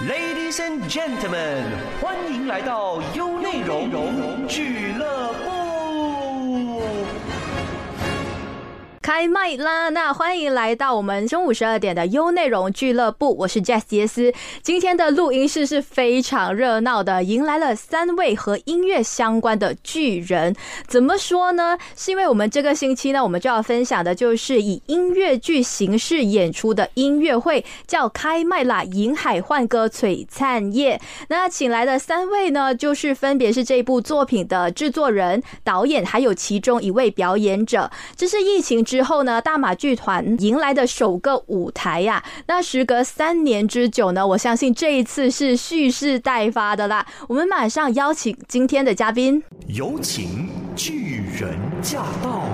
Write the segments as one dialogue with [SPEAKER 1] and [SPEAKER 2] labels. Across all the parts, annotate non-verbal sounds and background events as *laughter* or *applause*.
[SPEAKER 1] Ladies and gentlemen，欢迎来到优内容俱乐部。
[SPEAKER 2] 开麦啦！那欢迎来到我们中午十二点的优内容俱乐部，我是 Jess 杰斯。今天的录音室是非常热闹的，迎来了三位和音乐相关的巨人。怎么说呢？是因为我们这个星期呢，我们就要分享的就是以音乐剧形式演出的音乐会，叫开麦啦！银海幻歌璀璨夜。那请来的三位呢，就是分别是这部作品的制作人、导演，还有其中一位表演者。这是疫情之后呢，大马剧团迎来的首个舞台呀。那时隔三年之久呢，我相信这一次是蓄势待发的啦。我们马上邀请今天的嘉宾，
[SPEAKER 1] 有请巨人驾到。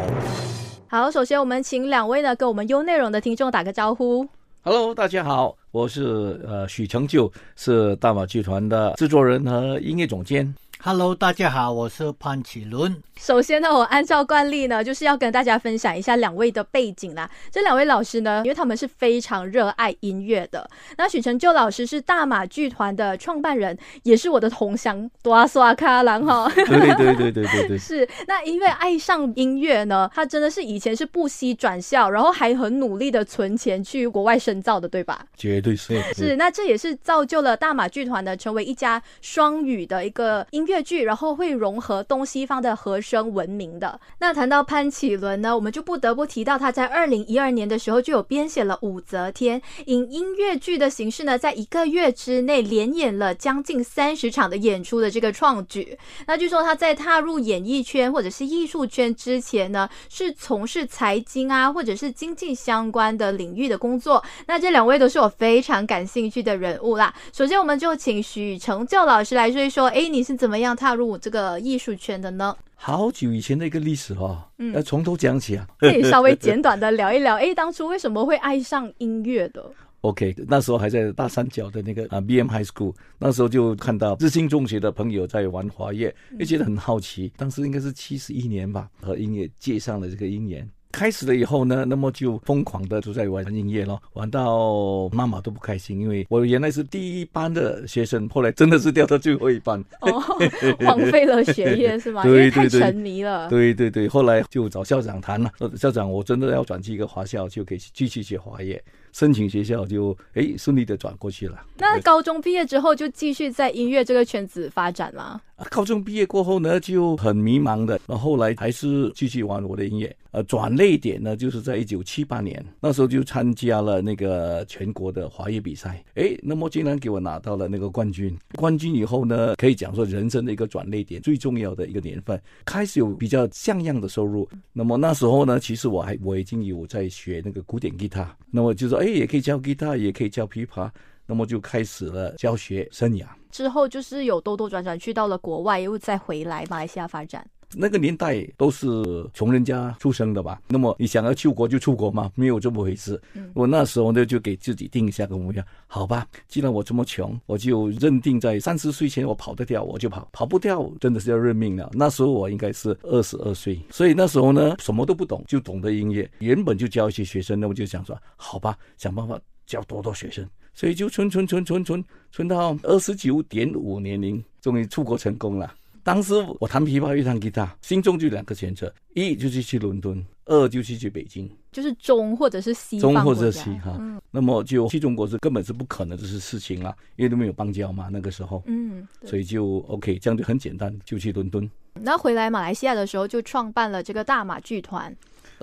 [SPEAKER 2] 好，首先我们请两位呢跟我们优内容的听众打个招呼。
[SPEAKER 3] Hello，大家好，我是呃许成就，是大马剧团的制作人和音乐总监。
[SPEAKER 4] Hello，大家好，我是潘启伦。
[SPEAKER 2] 首先呢，我按照惯例呢，就是要跟大家分享一下两位的背景啦。这两位老师呢，因为他们是非常热爱音乐的。那许成就老师是大马剧团的创办人，也是我的同乡，多刷卡郎哈。
[SPEAKER 3] 对对对对对对，*laughs*
[SPEAKER 2] 是，那因为爱上音乐呢，他真的是以前是不惜转校，然后还很努力的存钱去国外深造的，对吧？
[SPEAKER 3] 绝对是
[SPEAKER 2] 是，那这也是造就了大马剧团呢，成为一家双语的一个音乐剧，然后会融合东西方的和声闻名的。那谈到潘启伦呢，我们就不得不提到他在二零一二年的时候就有编写了武则天，以音乐剧的形式呢，在一个月之内连演了将近三十场的演出的这个创举。那据说他在踏入演艺圈或者是艺术圈之前呢，是从事财经啊或者是经济相关的领域的工作。那这两位都是我非常感兴趣的人物啦。首先，我们就请许成就老师来说一说，哎，你是怎么样踏入这个艺术圈的呢？
[SPEAKER 3] 好久以前的一个历史哈，
[SPEAKER 2] 嗯
[SPEAKER 3] 要从头讲起啊。*laughs*
[SPEAKER 2] 可以稍微简短的聊一聊，*laughs* 哎，当初为什么会爱上音乐的
[SPEAKER 3] ？OK，那时候还在大三角的那个啊 BM High School，那时候就看到日新中学的朋友在玩华乐，就觉得很好奇。当时应该是七十一年吧，和音乐接上了这个姻缘。开始了以后呢，那么就疯狂的都在玩音乐咯，玩到妈妈都不开心，因为我原来是第一班的学生，后来真的是掉到最后一班。
[SPEAKER 2] 哦，荒废了学业 *laughs* 是吗？
[SPEAKER 3] 对
[SPEAKER 2] 太
[SPEAKER 3] 对对
[SPEAKER 2] 沉迷了。
[SPEAKER 3] 对对对，后来就找校长谈了，呃校长，我真的要转去一个华校，就可以继续学华乐，申请学校就哎顺利的转过去了。
[SPEAKER 2] 那高中毕业之后就继续在音乐这个圈子发展吗？
[SPEAKER 3] 啊高中毕业过后呢，就很迷茫的，那后后来还是继续玩我的音乐。呃，转泪点呢，就是在一九七八年，那时候就参加了那个全国的华乐比赛，哎，那么竟然给我拿到了那个冠军。冠军以后呢，可以讲说人生的一个转泪点，最重要的一个年份，开始有比较像样的收入。那么那时候呢，其实我还我已经有在学那个古典吉他，那么就说，哎，也可以教吉他，也可以教琵琶，那么就开始了教学生涯。
[SPEAKER 2] 之后就是有兜兜转转去到了国外，又再回来马来西亚发展。
[SPEAKER 3] 那个年代都是穷人家出生的吧？那么你想要出国就出国嘛？没有这么回事。我那时候呢就给自己定下个目标，好吧，既然我这么穷，我就认定在三十岁前我跑得掉我就跑，跑不掉真的是要认命了。那时候我应该是二十二岁，所以那时候呢什么都不懂，就懂得音乐，原本就教一些学生，那我就想说，好吧，想办法教多多学生。所以就存存存存存存到二十九点五年龄，终于出国成功了。当时我弹琵琶，又弹吉他，心中就两个选择：一就是去伦敦，二就是去北京，
[SPEAKER 2] 就是中或者是西
[SPEAKER 3] 中或者西哈。
[SPEAKER 2] 嗯
[SPEAKER 3] 那么就去中国是根本是不可能的事事情啦，因为都没有邦交嘛，那个时候，
[SPEAKER 2] 嗯，
[SPEAKER 3] 所以就 OK，这样就很简单，就去伦敦。
[SPEAKER 2] 那回来马来西亚的时候，就创办了这个大马剧团。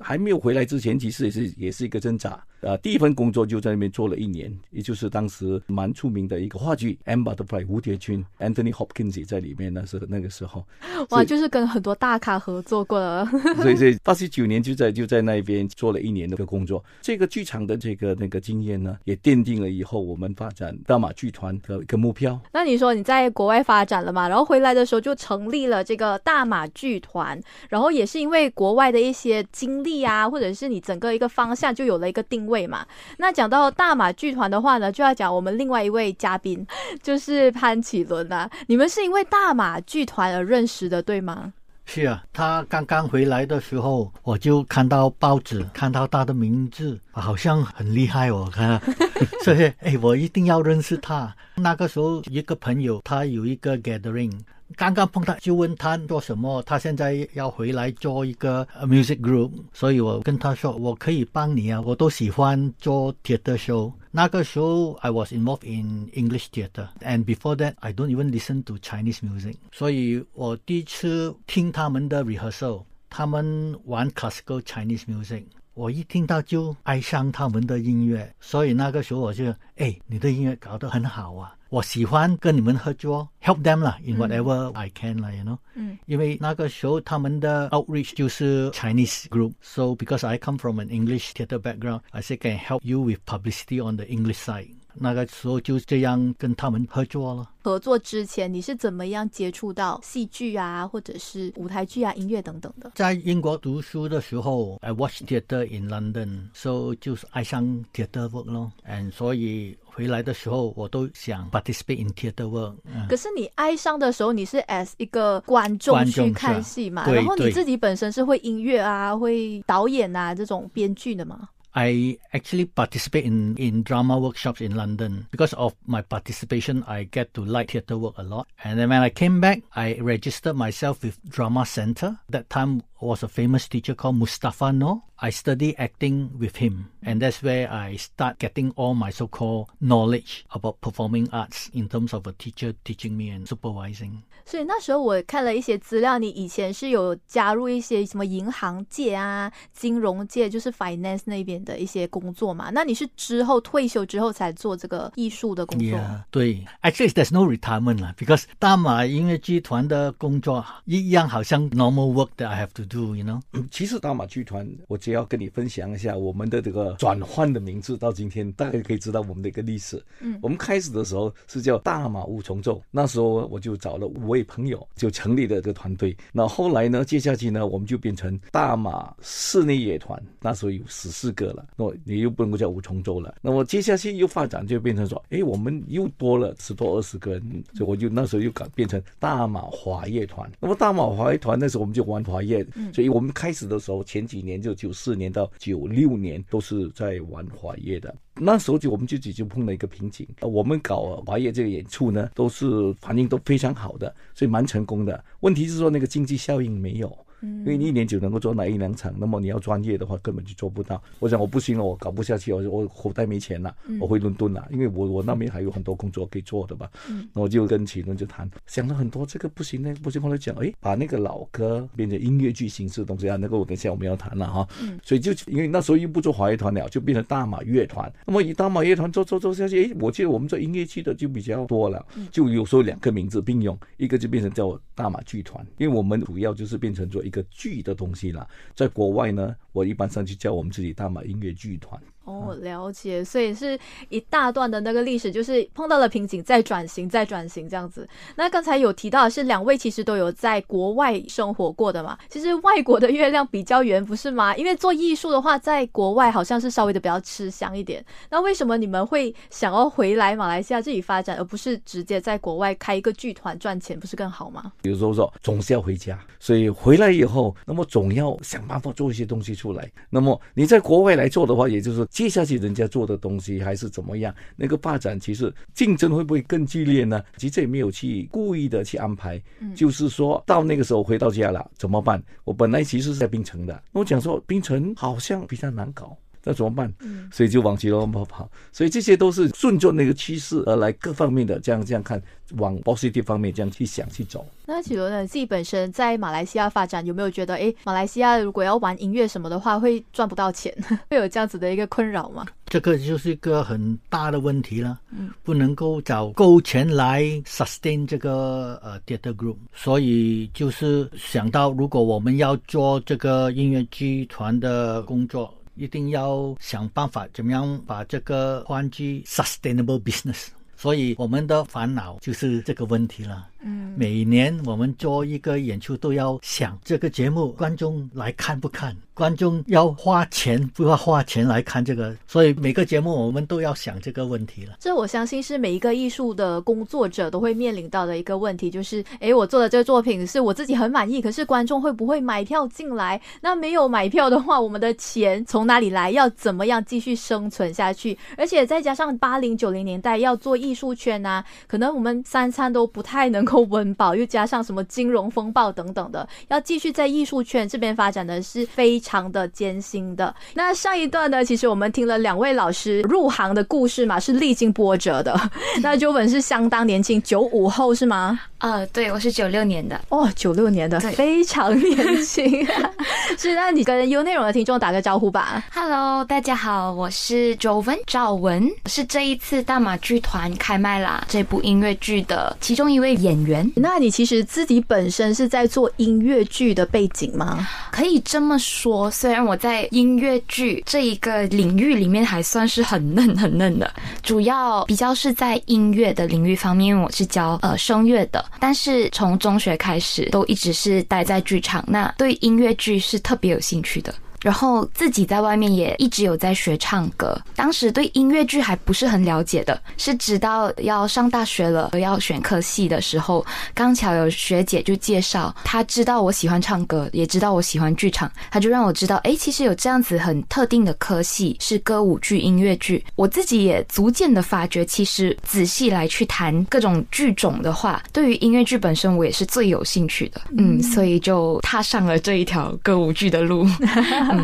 [SPEAKER 3] 还没有回来之前，其实也是也是一个挣扎。呃，第一份工作就在那边做了一年，也就是当时蛮出名的一个话剧《M Butterfly》蝴蝶君，Anthony Hopkins 也在里面，那是那个时候。*laughs*
[SPEAKER 2] 哇，就是跟很多大咖合作过了。*laughs*
[SPEAKER 3] 所以所以八十九年就在就在那边做了一年的一个工作。这个剧场的这个那个经验呢，也奠定了以后我们发展大马剧团的一个目标。
[SPEAKER 2] 那你说你在国外发展了嘛？然后回来的时候就成立了这个大马剧团，然后也是因为国外的一些经历啊，或者是你整个一个方向就有了一个定位嘛。那讲到大马剧团的话呢，就要讲我们另外一位嘉宾，就是潘启伦啊。你们是因为大马剧团而认识的，对吗？
[SPEAKER 4] 是啊，他刚刚回来的时候，我就看到报纸，看到他的名字，好像很厉害哦，看，*laughs* 所以哎，我一定要认识他。那个时候，一个朋友他有一个 gathering。刚刚碰到，就问他做什么。他现在要回来做一个 music group，所以我跟他说，我可以帮你啊。我都喜欢做 theater show。那个时候，I was involved in English theater，and before that, I don't even listen to Chinese music。所以我第一次听他们的 rehearsal，他们玩 classical Chinese music。我一听到就爱上他们的音乐，所以那个时候我就，哎，你的音乐搞得很好啊，我喜欢跟你们合作，help them 啦，in whatever I can 啦，you know，嗯，因为那个时候他们的 outreach 就是 Chinese group，so because I come from an English theater background，I say can help you with publicity on the English side。 那个时候就这样跟他们合作了。
[SPEAKER 2] 合作之前，你是怎么样接触到戏剧啊，或者是舞台剧啊、音乐等等的？
[SPEAKER 4] 在英国读书的时候，I watch theatre in London，so 就是爱上 theatre work 咯。and 所以回来的时候，我都想 participate in theatre work。
[SPEAKER 2] 可是你爱上的时候，你是 as 一个观众去看戏嘛？然后你自己本身是会音乐啊、会导演啊这种编剧的吗
[SPEAKER 4] ？I actually participate in, in drama workshops in London. Because of my participation, I get to like theatre work a lot. And then when I came back, I registered myself with Drama Center. That time was a famous teacher called Mustafa No. I study acting with him, and that's where I start getting all my so-called knowledge about performing arts in terms of a teacher teaching me and supervising.
[SPEAKER 2] 所以那时候我看了一些资料，你以前是有加入一些什么银行界啊、金融界，就是 finance 那边 的一些工作嘛。那你是之后退休之后才做这个艺术的工作
[SPEAKER 4] ？Yeah，对，actually there's no retirement 啦，because 大马音乐剧团的工作一样，好像 normal work that I have to do，you know。
[SPEAKER 3] 其实大马剧团我。只要跟你分享一下我们的这个转换的名字，到今天大概可以知道我们的一个历史。嗯，我们开始的时候是叫大马五重奏，那时候我就找了五位朋友，就成立了这个团队。那后来呢，接下去呢，我们就变成大马室内乐团，那时候有十四个了。那你又不能够叫五重奏了。那么接下去又发展就变成说，哎，我们又多了十多二十个人，所以我就那时候又改变成大马华乐团。那么大马华乐团那时候我们就玩华乐，所以我们开始的时候前几年就九。四年到九六年都是在玩华乐的，那时候就我们自己就碰了一个瓶颈。我们搞华乐这个演出呢，都是反应都非常好的，所以蛮成功的。问题是说那个经济效应没有。因为你一年只能够做那一两场，那么你要专业的话根本就做不到。我想我不行了，我搞不下去，我我口袋没钱了，我回伦敦了，因为我我那边还有很多工作可以做的吧。那我就跟启伦就谈，想了很多，这个不行，那个不行。后来讲，哎，把那个老歌变成音乐剧形式的东西啊，那个我等一下我们要谈了哈。所以就因为那时候又不做华乐团了，就变成大马乐团。那么以大马乐团做做做下去，哎，我记得我们做音乐剧的就比较多了，就有时候两个名字并用，一个就变成叫大马剧团，因为我们主要就是变成做一个剧的东。西了，在国外呢，我一般上去叫我们自己大马音乐剧团。
[SPEAKER 2] 哦，了解，所以是一大段的那个历史，就是碰到了瓶颈，再转型，再转型这样子。那刚才有提到的是两位其实都有在国外生活过的嘛？其实外国的月亮比较圆，不是吗？因为做艺术的话，在国外好像是稍微的比较吃香一点。那为什么你们会想要回来马来西亚这里发展，而不是直接在国外开一个剧团赚钱，不是更好吗？
[SPEAKER 3] 比如说说总是要回家，所以回来以后，那么总要想办法做一些东西出来。那么你在国外来做的话，也就是。接下去人家做的东西还是怎么样？那个发展其实竞争会不会更激烈呢？其实也没有去故意的去安排，就是说到那个时候回到家了怎么办？我本来其实是在槟城的，我讲说槟城好像比较难搞。那怎么办？嗯，所以就往吉隆坡跑，所以这些都是顺着那个趋势而来，各方面的这样这样看，往 positive 方面这样去想去走。
[SPEAKER 2] 那启罗呢？自己本身在马来西亚发展，有没有觉得，哎，马来西亚如果要玩音乐什么的话，会赚不到钱，*laughs* 会有这样子的一个困扰吗？
[SPEAKER 4] 这个就是一个很大的问题了，嗯，不能够找够钱来 sustain 这个呃 theater group，所以就是想到，如果我们要做这个音乐剧团的工作。一定要想办法，怎么样把这个换居 sustainable business。所以我们的烦恼就是这个问题了。嗯，每年我们做一个演出都要想这个节目观众来看不看，观众要花钱，不要花钱来看这个，所以每个节目我们都要想这个问题了。
[SPEAKER 2] 这我相信是每一个艺术的工作者都会面临到的一个问题，就是诶，我做的这个作品是我自己很满意，可是观众会不会买票进来？那没有买票的话，我们的钱从哪里来？要怎么样继续生存下去？而且再加上八零九零年代要做艺术圈啊，可能我们三餐都不太能够温饱，又加上什么金融风暴等等的，要继续在艺术圈这边发展的是非常的艰辛的。那上一段呢，其实我们听了两位老师入行的故事嘛，是历经波折的。*laughs* 那 Jo 文是相当年轻，九五后是吗？
[SPEAKER 5] 呃，对，我是九六年的。
[SPEAKER 2] 哦，九六年的，
[SPEAKER 5] 对
[SPEAKER 2] 非常年轻。*laughs* 是，那你跟优内容的听众打个招呼吧。
[SPEAKER 5] Hello，大家好，我是周文赵文，是这一次大马剧团开麦啦这部音乐剧的其中一位演员，
[SPEAKER 2] 那你其实自己本身是在做音乐剧的背景吗？
[SPEAKER 5] 可以这么说。虽然我在音乐剧这一个领域里面还算是很嫩很嫩的，主要比较是在音乐的领域方面，我是教呃声乐的，但是从中学开始都一直是待在剧场，那对音乐剧是特别有兴趣的。然后自己在外面也一直有在学唱歌，当时对音乐剧还不是很了解的，是直到要上大学了要选科系的时候，刚巧有学姐就介绍，她知道我喜欢唱歌，也知道我喜欢剧场，她就让我知道，诶，其实有这样子很特定的科系是歌舞剧、音乐剧。我自己也逐渐的发觉，其实仔细来去谈各种剧种的话，对于音乐剧本身我也是最有兴趣的，嗯，所以就踏上了这一条歌舞剧的路。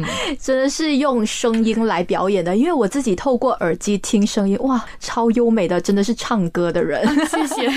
[SPEAKER 5] *laughs*
[SPEAKER 2] 真的是用声音来表演的，因为我自己透过耳机听声音，哇，超优美的，真的是唱歌的人。*laughs*
[SPEAKER 5] 谢谢。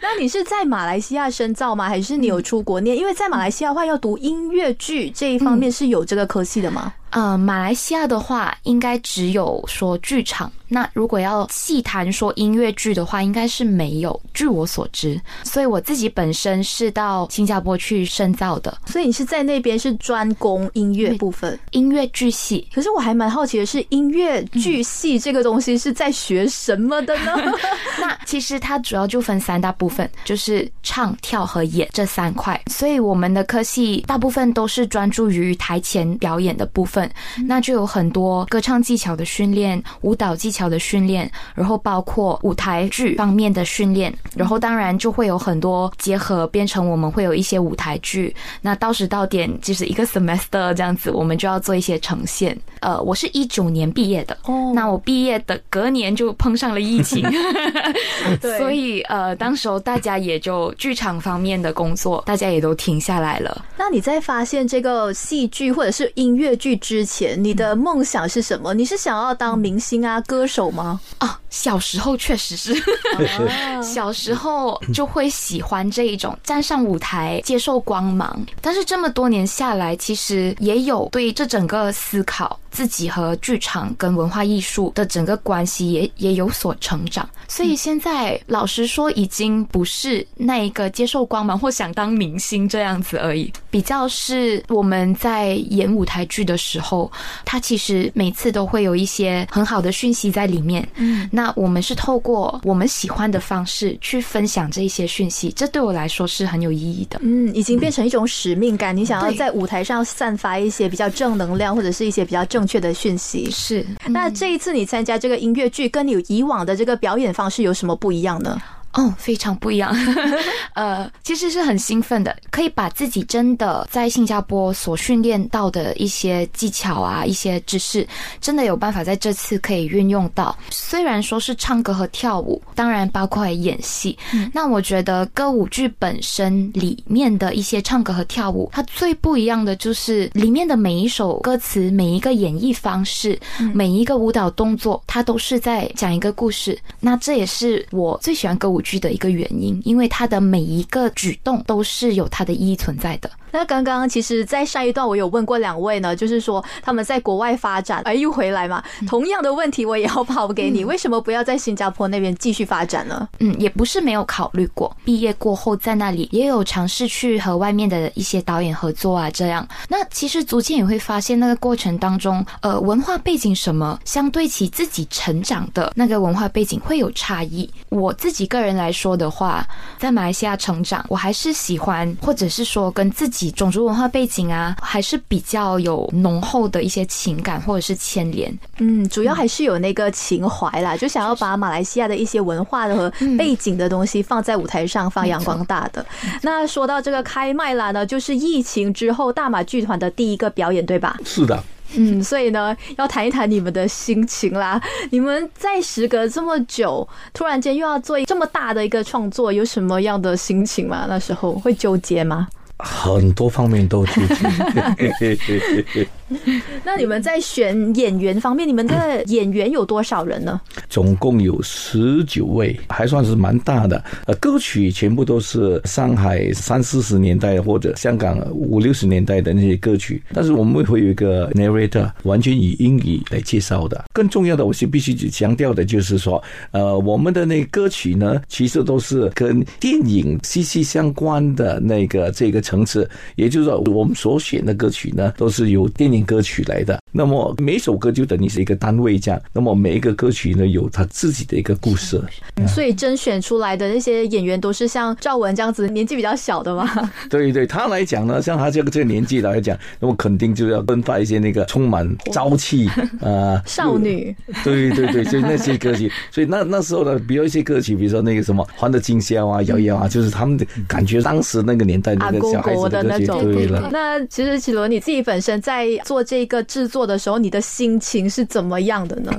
[SPEAKER 2] 那你是在马来西亚深造吗？还是你有出国念？因为在马来西亚的话，要读音乐剧这一方面是有这个科系的吗？
[SPEAKER 5] 呃，马来西亚的话，应该只有说剧场。那如果要细谈说音乐剧的话，应该是没有，据我所知。所以我自己本身是到新加坡去深造的
[SPEAKER 2] 所以你是在那边是专攻音乐部分。
[SPEAKER 5] 音乐剧系。
[SPEAKER 2] 可是我还蛮好奇的是，音乐剧系这个东西是在学什么的呢？*laughs*
[SPEAKER 5] 那其实它主要就分三大部分，就是唱、跳和演这三块。所以我们的科系大部分都是专注于台前表演的部分，那就有很多歌唱技巧的训练、舞蹈技巧的训练，然后包括舞台剧方面的训练，然后当然就会有很多结合，变成我们会有一些舞台剧。那到时到点就是一个 semester 这样子，我们就要做一些呈现。呃，我是一九年毕业的，
[SPEAKER 2] 哦
[SPEAKER 5] 那我毕业的隔年就碰上了疫情。*laughs* *laughs*
[SPEAKER 2] 对
[SPEAKER 5] 所以呃，当时候大家也就剧场方面的工作，大家也都停下来了。
[SPEAKER 2] 那你在发现这个戏剧或者是音乐剧之前，你的梦想是什么？你是想要当明星啊、歌手吗？
[SPEAKER 5] 啊，小时候确实是，*laughs* 小时候就会喜欢这一种站上舞台接受光芒，但是这么多年下来，其实也有对这整个思考自己和剧场跟文化艺术的整个关系也也有所成长。所以现在老实说，已经不是那一个接受光芒或想当明星这样子而已，比较是我们在演舞台剧的时候，它其实每次都会有一些很好的讯息在里面。
[SPEAKER 2] 嗯，
[SPEAKER 5] 那我们是透过我们喜欢的方式去分享这一些讯息，这对我来说是很有意义的。
[SPEAKER 2] 嗯，已经变成一种使命感，你想要在舞台上散发一些比较正能量，或者是一些比较正确的讯息。
[SPEAKER 5] 是，
[SPEAKER 2] 那这一次你参加这个音乐剧，跟你以往的这个表演方式有什么不一样呢？
[SPEAKER 5] 哦，非常不一样。*laughs* 呃，其实是很兴奋的，可以把自己真的在新加坡所训练到的一些技巧啊、一些知识，真的有办法在这次可以运用到。虽然说是唱歌和跳舞，当然包括演戏。那我觉得歌舞剧本身里面的一些唱歌和跳舞，它最不一样的就是里面的每一首歌词、每一个演绎方式、每一个舞蹈动作，它都是在讲一个故事。那这也是我最喜欢歌舞剧的一个原因，因为他的每一个举动都是有他的意义存在的。
[SPEAKER 2] 那刚刚其实，在上一段我有问过两位呢，就是说他们在国外发展，哎，又回来嘛，同样的问题我也要抛给你，为什么不要在新加坡那边继续发展呢？
[SPEAKER 5] 嗯，也不是没有考虑过。毕业过后在那里也有尝试去和外面的一些导演合作啊，这样。那其实逐渐也会发现那个过程当中，呃，文化背景什么相对起自己成长的那个文化背景会有差异。我自己个人来说的话，在马来西亚成长，我还是喜欢，或者是说跟自己己种族文化背景啊，还是比较有浓厚的一些情感或者是牵连。
[SPEAKER 2] 嗯，主要还是有那个情怀啦，就想要把马来西亚的一些文化的和背景的东西放在舞台上发扬光大的。那说到这个开麦啦呢，就是疫情之后大马剧团的第一个表演，对吧？
[SPEAKER 3] 是的，
[SPEAKER 2] 嗯，所以呢，要谈一谈你们的心情啦。你们在时隔这么久，突然间又要做这么大的一个创作，有什么样的心情吗？那时候会纠结吗？
[SPEAKER 3] 很多方面都积极。*laughs*
[SPEAKER 2] 那你们在选演员方面，你们的演员有多少人呢？
[SPEAKER 3] 总共有十九位，还算是蛮大的。呃，歌曲全部都是上海三四十年代或者香港五六十年代的那些歌曲，但是我们会有一个 narrator，完全以英语来介绍的。更重要的，我是必须强调的就是说，呃，我们的那歌曲呢，其实都是跟电影息息相关的那个这个层次，也就是说，我们所选的歌曲呢，都是由电影。歌曲来的，那么每首歌就等于是一个单位这样，那么每一个歌曲呢有它自己的一个故事，
[SPEAKER 2] 所以甄选出来的那些演员都是像赵文这样子年纪比较小的嘛？*laughs*
[SPEAKER 3] 对对，他来讲呢，像他这个这个年纪来讲，那么肯定就要分发一些那个充满朝气 *laughs* 啊
[SPEAKER 2] 少女，
[SPEAKER 3] 对对对，就那些歌曲，所以那那时候呢，比如一些歌曲，比如说那个什么《欢乐今宵》啊，《摇摇》啊，就是他们的感觉，当时那个年代那个小孩子
[SPEAKER 2] 的
[SPEAKER 3] 歌曲，对了。
[SPEAKER 2] 那其实启伦你自己本身在。做这个制作的时候，你的心情是怎么样的呢？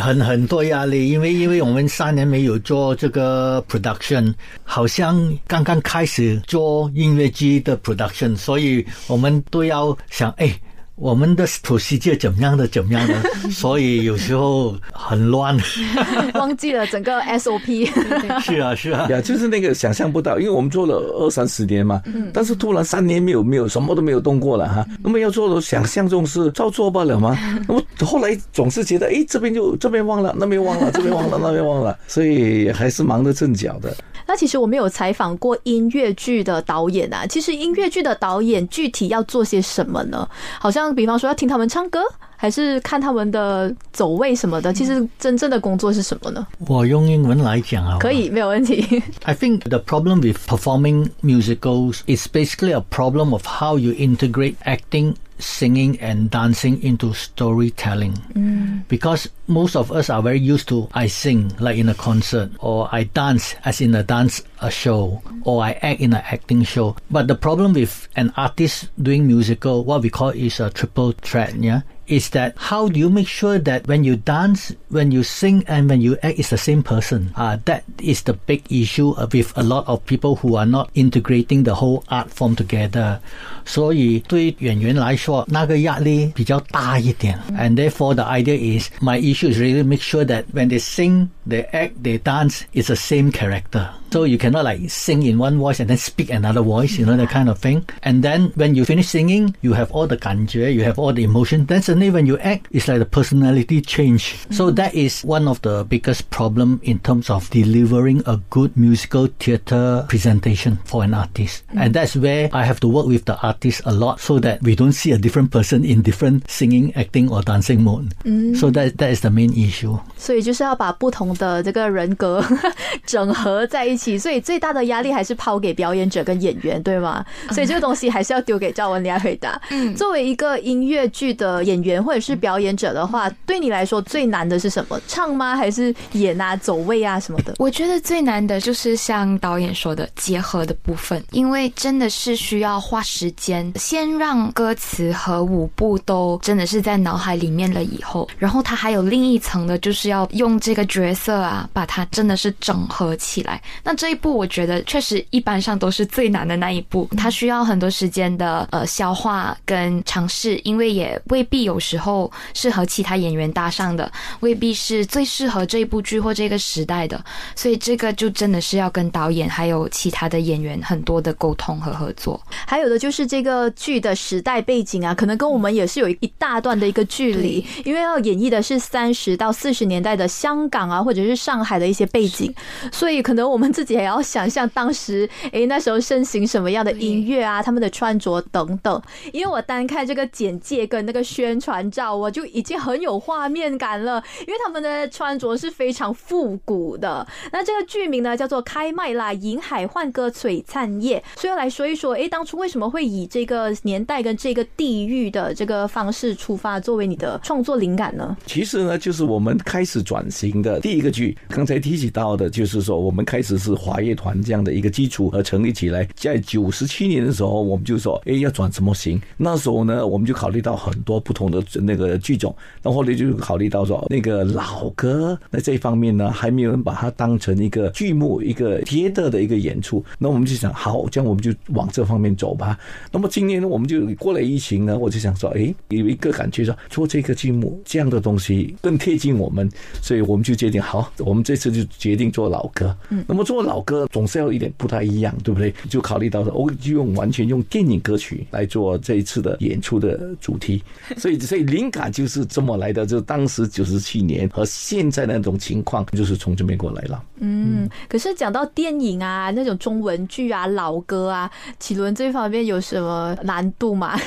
[SPEAKER 4] 很很多压力，因为因为我们三年没有做这个 production，好像刚刚开始做音乐剧的 production，所以我们都要想，哎。我们的土世界怎么样的怎么样的，*laughs* 所以有时候很乱，*laughs*
[SPEAKER 2] 忘记了整个 SOP。*laughs*
[SPEAKER 4] 是啊是啊，
[SPEAKER 3] 呀，就是那个想象不到，因为我们做了二三十年嘛，但是突然三年没有没有什么都没有动过了哈，那么要做的想象中是照做罢了吗？那么后来总是觉得，哎，这边就这边忘了，那边忘了，这边忘了，那边忘了，所以还是忙得正脚的。
[SPEAKER 2] 那其实我们有采访过音乐剧的导演啊，其实音乐剧的导演具体要做些什么呢？好像比方说要听他们唱歌，还是看他们的走位什么的。其实真正的工作是什么呢？
[SPEAKER 4] 我用英文来讲啊，
[SPEAKER 2] 可以没有问题。
[SPEAKER 4] I think the problem with performing musicals is basically a problem of how you integrate acting. Singing and dancing into storytelling. Mm. Because most of us are very used to I sing like in a concert or I dance as in a dance a show or I act in an acting show. But the problem with an artist doing musical, what we call is a triple threat, yeah, is that how do you make sure that when you dance, when you sing, and when you act, it's the same person? Uh, that is the big issue with a lot of people who are not integrating the whole art form together. 所以对演员来说，那个压力比较大一点。And therefore, the idea is my issue is really make sure that when they sing, they act, they dance, it's the same character. So you cannot like sing in one voice and then speak another voice, you know, that kind of thing. And then when you finish singing, you have all the 感觉, you have all the emotion. Then suddenly when you act, it's like the personality change. So that is one of the biggest problem in terms of delivering a good musical theater presentation for an artist. And that's where I have to work with the artist a lot so that we don't see a different person in different singing, acting or dancing mode. So that that is the main issue.
[SPEAKER 2] 所以就是要把不同的这个人格 *laughs* 整合在一起。所以最大的压力还是抛给表演者跟演员，对吗？所以这个东西还是要丢给赵文来回答。嗯，作为一个音乐剧的演员或者是表演者的话，对你来说最难的是什么？唱吗？还是演啊、走位啊什么的？
[SPEAKER 5] 我觉得最难的就是像导演说的结合的部分，因为真的是需要花时间，先让歌词和舞步都真的是在脑海里面了以后，然后他还有另一层的，就是要用这个角色啊，把它真的是整合起来。那这一步我觉得确实一般上都是最难的那一步，它需要很多时间的呃消化跟尝试，因为也未必有时候是和其他演员搭上的，未必是最适合这一部剧或这个时代的，所以这个就真的是要跟导演还有其他的演员很多的沟通和合作。
[SPEAKER 2] 还有的就是这个剧的时代背景啊，可能跟我们也是有一大段的一个距离，因为要演绎的是三十到四十年代的香港啊，或者是上海的一些背景，所以可能我们自自己也要想象当时，哎，那时候盛行什么样的音乐啊，他们的穿着等等。因为我单看这个简介跟那个宣传照，我就已经很有画面感了。因为他们的穿着是非常复古的。那这个剧名呢，叫做《开麦啦，银海幻歌璀璨夜》。所以来说一说，哎，当初为什么会以这个年代跟这个地域的这个方式出发，作为你的创作灵感呢？
[SPEAKER 3] 其实呢，就是我们开始转型的第一个剧，刚才提起到的，就是说我们开始是华乐团这样的一个基础而成立起来。在九十七年的时候，我们就说，哎，要转什么型？那时候呢，我们就考虑到很多不同的那个剧种，那后来就考虑到说，那个老歌，那这方面呢，还没有人把它当成一个剧目、一个贴的的一个演出。那我们就想，好，这样我们就往这方面走吧。那么今年呢，我们就过了疫情呢，我就想说，哎，有一个感觉说，做这个剧目这样的东西更贴近我们，所以我们就决定，好，我们这次就决定做老歌。嗯，那么做老歌总是要一点不太一样，对不对？就考虑到说，我就用完全用电影歌曲来做这一次的演出的主题，*laughs* 所以所以灵感就是这么来的，就当时九十七年和现在那种情况，就是从这边过来了。
[SPEAKER 2] 嗯，可是讲到电影啊，那种中文剧啊、老歌啊，启伦这方面有什么难度吗？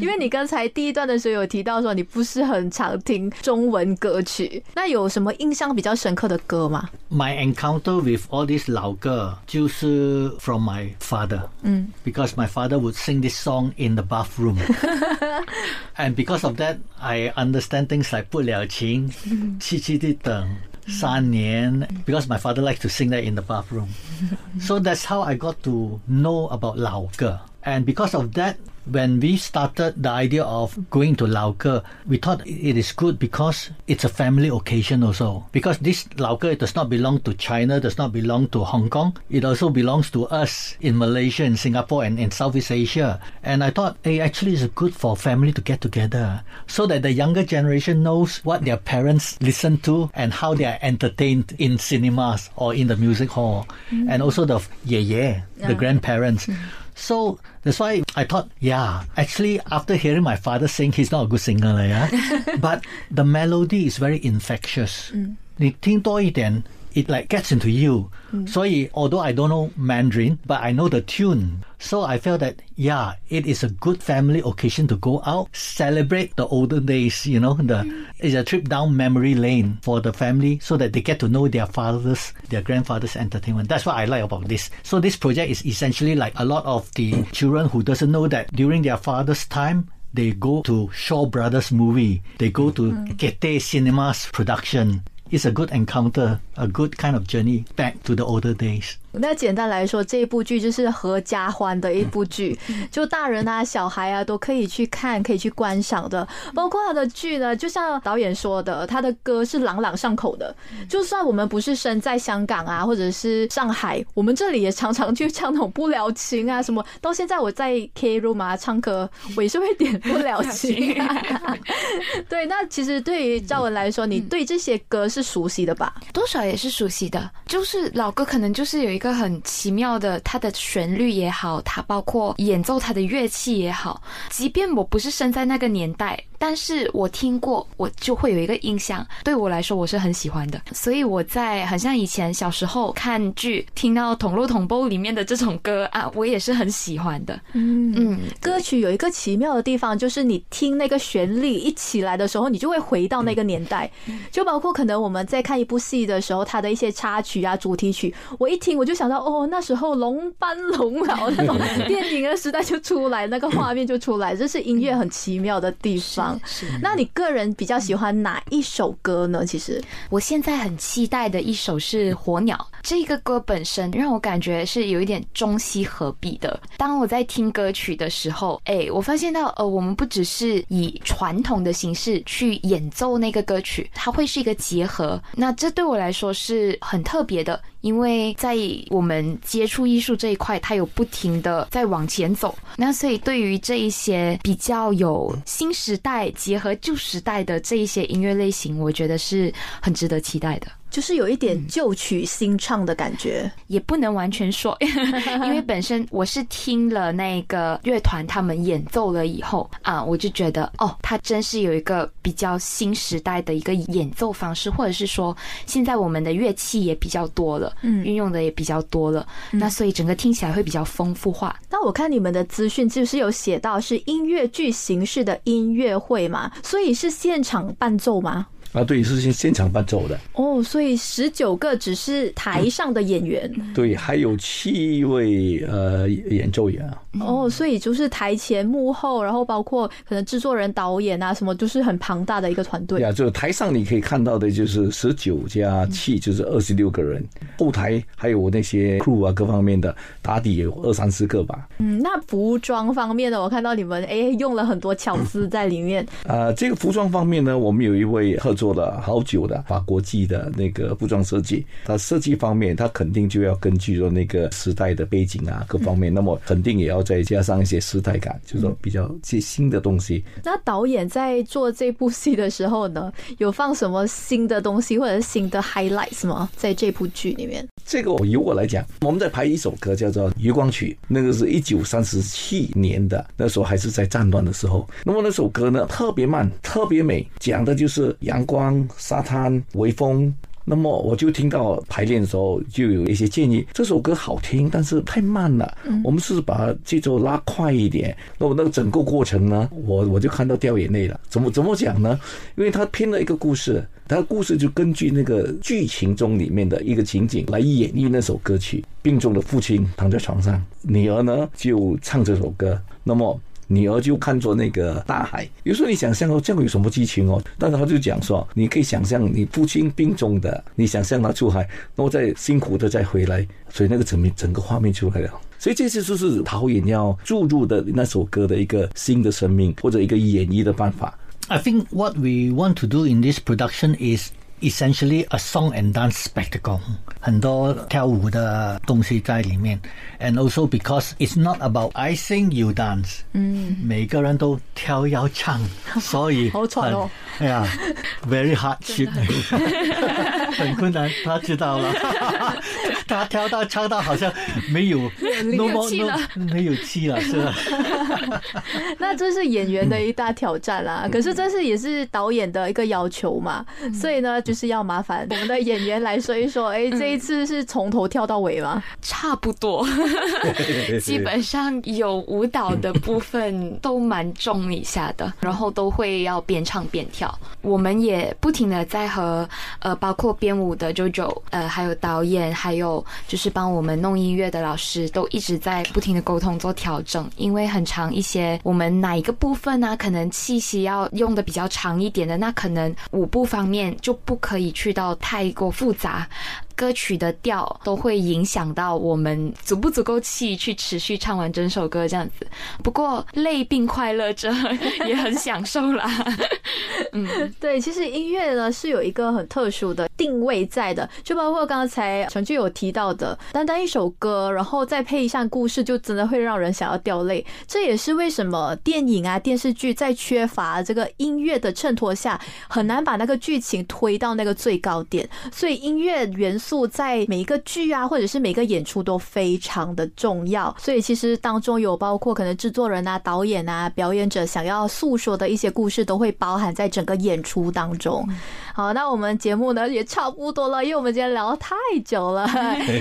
[SPEAKER 2] 因为你刚才第一段的时候有提到说你不是很常听中文歌曲，那有什么印象比较深刻的歌吗
[SPEAKER 4] ？My encounter with all these 老歌就是 from my father，嗯，because my father would sing this song in the bathroom。and because of that, I understand things like 不了情、凄凄的等、三年 because my father likes to sing that in the bathroom. so that's how I got to know about 老歌 and because of that when we started the idea of going to Lauke, we thought it is good because it's a family occasion also. Because this Lauke does not belong to China, does not belong to Hong Kong. It also belongs to us in Malaysia, in Singapore, and in Southeast Asia. And I thought, hey, actually, it's good for family to get together so that the younger generation knows what their parents listen to and how they are entertained in cinemas or in the music hall. Mm-hmm. And also the yeah, yeah, the grandparents. Mm-hmm. So that's why I thought, yeah, actually, after hearing my father sing, he's not a good singer, yeah. *laughs* but the melody is very infectious. Mm. 你听多一点 it like gets into you. Mm. So although I don't know Mandarin, but I know the tune. So I felt that yeah, it is a good family occasion to go out, celebrate the olden days. You know, the mm. it's a trip down memory lane for the family, so that they get to know their fathers, their grandfathers' entertainment. That's what I like about this. So this project is essentially like a lot of the children who doesn't know that during their father's time they go to Shaw Brothers movie, they go to mm. Cathay Cinemas production, it's a good encounter, a good kind of journey back to the older days.
[SPEAKER 2] 那简单来说，这一部剧就是合家欢的一部剧，*laughs* 就大人啊、小孩啊都可以去看、可以去观赏的。包括他的剧呢，就像导演说的，他的歌是朗朗上口的。就算我们不是身在香港啊，或者是上海，我们这里也常常去唱那种不了情啊什么。到现在我在 K room 啊唱歌，我也是会点不了情。*laughs* 对，那其实对于赵文来说，你对这些歌是熟悉的吧？
[SPEAKER 5] 多少也是熟悉的，就是老歌，可能就是有一个。个很奇妙的，它的旋律也好，它包括演奏它的乐器也好，即便我不是生在那个年代。但是我听过，我就会有一个印象，对我来说我是很喜欢的。所以我在很像以前小时候看剧，听到《同路同波》里面的这种歌啊，我也是很喜欢的。
[SPEAKER 2] 嗯嗯，歌曲有一个奇妙的地方，就是你听那个旋律一起来的时候，你就会回到那个年代。就包括可能我们在看一部戏的时候，它的一些插曲啊、主题曲，我一听我就想到，哦，那时候龙班龙老那种 *laughs* 电影的时代就出来，那个画面就出来，这是音乐很奇妙的地方。
[SPEAKER 5] 是，
[SPEAKER 2] 那你个人比较喜欢哪一首歌呢？其实
[SPEAKER 5] 我现在很期待的一首是《火鸟》，这个歌本身让我感觉是有一点中西合璧的。当我在听歌曲的时候，哎，我发现到呃，我们不只是以传统的形式去演奏那个歌曲，它会是一个结合。那这对我来说是很特别的。因为在我们接触艺术这一块，它有不停的在往前走，那所以对于这一些比较有新时代结合旧时代的这一些音乐类型，我觉得是很值得期待的。
[SPEAKER 2] 就是有一点旧曲新唱的感觉。
[SPEAKER 5] 也不能完全说，*laughs* 因为本身我是听了那个乐团他们演奏了以后啊，我就觉得哦，他真是有一个比较新时代的一个演奏方式，或者是说现在我们的乐器也比较多了，
[SPEAKER 2] 嗯
[SPEAKER 5] 运用的也比较多了，那所以整个听起来会比较丰富化。
[SPEAKER 2] 那我看你们的资讯就是有写到是音乐剧形式的音乐会嘛，所以是现场伴奏吗？
[SPEAKER 3] 啊，对，是现现场伴奏的，
[SPEAKER 2] 哦，所以十九个只是台上的演员、
[SPEAKER 3] 对，还有七位呃演奏员啊，
[SPEAKER 2] 哦，所以就是台前幕后，然后包括可能制作人、导演啊什么，就是很庞大的一个团队。
[SPEAKER 3] 对啊，就台上你可以看到的就是十九加七，就是二十六个人，后台还有那些 crew 啊各方面的打底有二三十个吧。
[SPEAKER 2] 嗯，那服装方面呢，我看到你们哎用了很多巧思在里面。
[SPEAKER 3] 呃，这个服装方面呢，我们有一位合作了好久的法国际的那个服装设计，它设计方面，它肯定就要根据说那个时代的背景啊各方面，那么肯定也要再加上一些时代感，就是说比较一些新的东西。
[SPEAKER 2] 那导演在做这部戏的时候呢，有放什么新的东西或者是新的 highlights 吗？在这部剧里面？
[SPEAKER 3] 这个由我来讲，我们在拍一首歌叫做《月光曲》，那个是一九三十七年的，那时候还是在战乱的时候。那么那首歌呢，特别慢，特别美，讲的就是阳光、沙滩、微风。那么我就听到排练的时候就有一些建议，这首歌好听，但是太慢了，我们是把节奏拉快一点。那么那个整个过程呢，我我就看到掉眼泪了。怎么怎么讲呢？因为他拼了一个故事，他的故事就根据那个剧情中里面的一个情景来演绎那首歌曲。病重的父亲躺在床上，女儿呢就唱这首歌。那么。女儿就看着那个大海，有时候你想象哦，这样有什么激情哦？但是他就讲说，你可以想象你父亲病重的，你想象他出海，然后再辛苦的再回来，所以那个整面整个画面出来了。所以这些就是导演要注入的那首歌的一个新的生命或者一个演绎的办法。
[SPEAKER 4] I think what we want to do in this production is essentially a song and dance spectacle，很多跳舞的东西在里面，and also because it's not about I sing you dance，嗯，每个人都跳要唱，所以
[SPEAKER 2] 好喘哦
[SPEAKER 4] 很，哎呀，very hard shit，很困难，他知道了，他跳到唱到好像没有 no more no 没有气了，是吧？*laughs*
[SPEAKER 2] 那这是演员的一大挑战啦，可是这是也是导演的一个要求嘛，所以呢，就是要麻烦我们的演员来说一说，*laughs* 哎，这一次是从头跳到尾吗？
[SPEAKER 5] 差不多，*laughs* 基本上有舞蹈的部分都蛮重一下的，然后都会要边唱边跳。我们也不停的在和呃，包括编舞的 JoJo，呃，还有导演，还有就是帮我们弄音乐的老师，都一直在不停的沟通做调整，因为很长一些我们哪一个部分呢、可能气息要用的比较长一点的，那可能舞步方面就不可以去到太过复杂。歌曲的调都会影响到我们足不足够气去持续唱完整首歌这样子。不过累并快乐着，*laughs* 也很享受啦。*laughs*
[SPEAKER 2] 嗯对，其实音乐呢是有一个很特殊的定位在的，就包括刚才陈俊有提到的，单单一首歌，然后再配上故事，就真的会让人想要掉泪。这也是为什么电影啊、电视剧在缺乏这个音乐的衬托下，很难把那个剧情推到那个最高点。所以音乐元素在每一个剧啊，或者是每个演出都非常的重要。所以其实当中有包括可能制作人啊、导演啊、表演者想要诉说的一些故事，都会包含在整个演出当中。好，那我们节目呢也差不多了，因为我们今天聊得太久了，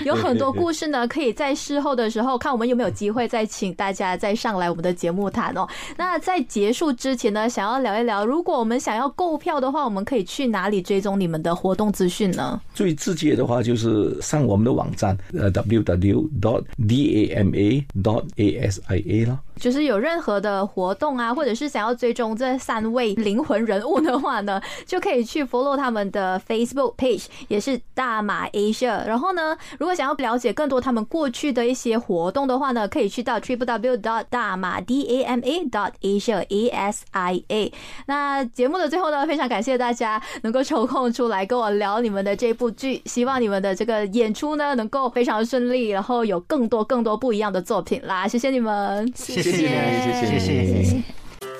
[SPEAKER 2] 有很多故事呢，可以在事后的时候看我们有没有机会再请大家再上来我们的节目谈哦。那在结束之前呢，想要聊一聊，如果我们想要购票的话，我们可以去哪里追踪你们的活动资讯呢？
[SPEAKER 3] 最直接的话就是上我们的网站，呃，w w dot d a m a dot a s i a 啦。
[SPEAKER 2] 就是有任何的活动啊，或者是想要追踪这三位灵魂人物的话呢，就可以去 follow 他们的 Facebook page，也是大马 Asia。然后呢，如果想要了解更多他们过去的一些活动的话呢，可以去到 triple w dot 大马 d a m a dot asia a s i a。那节目的最后呢，非常感谢大家能够抽空出来跟我聊你们的这部剧，希望你们的这个演出呢能够非常顺利，然后有更多更多不一样的作品啦，谢谢你们。
[SPEAKER 3] 谢
[SPEAKER 4] 谢谢
[SPEAKER 3] 谢谢
[SPEAKER 4] 谢谢。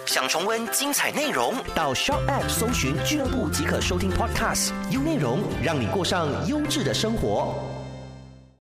[SPEAKER 1] 想重温精彩内容，到 Shop App 搜寻俱乐部即可收听 Podcast。优内容让你过上优质的生活。